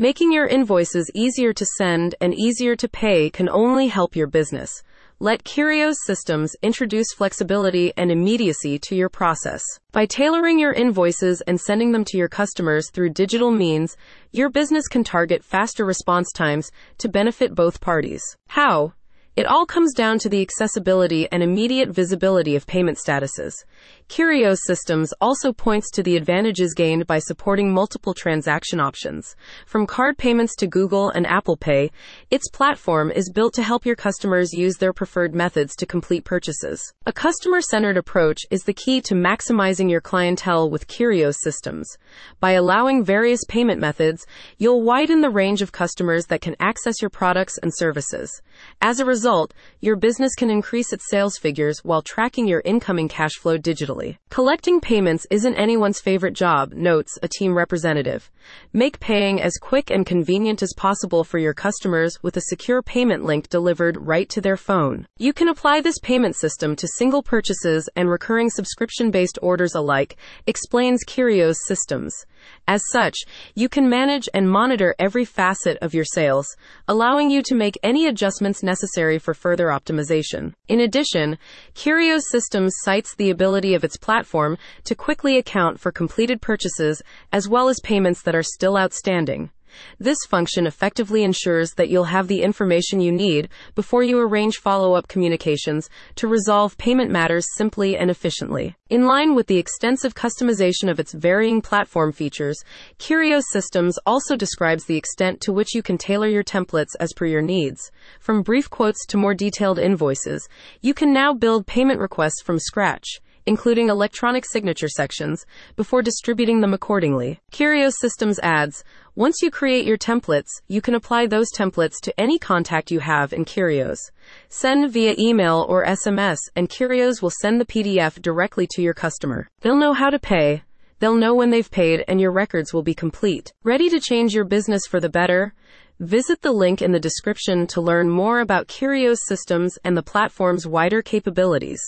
Making your invoices easier to send and easier to pay can only help your business. Let Kyrios Systems introduce flexibility and immediacy to your process. By tailoring your invoices and sending them to your customers through digital means, your business can target faster response times to benefit both parties. How? It all comes down to the accessibility and immediate visibility of payment statuses. Kyrios Systems also points to the advantages gained by supporting multiple transaction options. From card payments to Google and Apple Pay, its platform is built to help your customers use their preferred methods to complete purchases. A customer centered approach is the key to maximizing your clientele with Kyrios Systems. By allowing various payment methods, you'll widen the range of customers that can access your products and services. As a result, your business can increase its sales figures while tracking your incoming cash flow digitally. Collecting payments isn't anyone's favorite job, notes a team representative. Make paying as quick and convenient as possible for your customers with a secure payment link delivered right to their phone. You can apply this payment system to single purchases and recurring subscription based orders alike, explains Kyrios Systems. As such, you can manage and monitor every facet of your sales, allowing you to make any adjustments necessary for further optimization. In addition, Kyrios Systems cites the ability of its platform to quickly account for completed purchases as well as payments that are still outstanding. This function effectively ensures that you'll have the information you need before you arrange follow up communications to resolve payment matters simply and efficiently. In line with the extensive customization of its varying platform features, Kyrios Systems also describes the extent to which you can tailor your templates as per your needs. From brief quotes to more detailed invoices, you can now build payment requests from scratch including electronic signature sections, before distributing them accordingly. Kyrios Systems adds, once you create your templates, you can apply those templates to any contact you have in Kyrios. Send via email or SMS, and Kyrios will send the PDF directly to your customer. They'll know how to pay. They'll know when they've paid, and your records will be complete. Ready to change your business for the better? Visit the link in the description to learn more about Kyrios Systems and the platform's wider capabilities.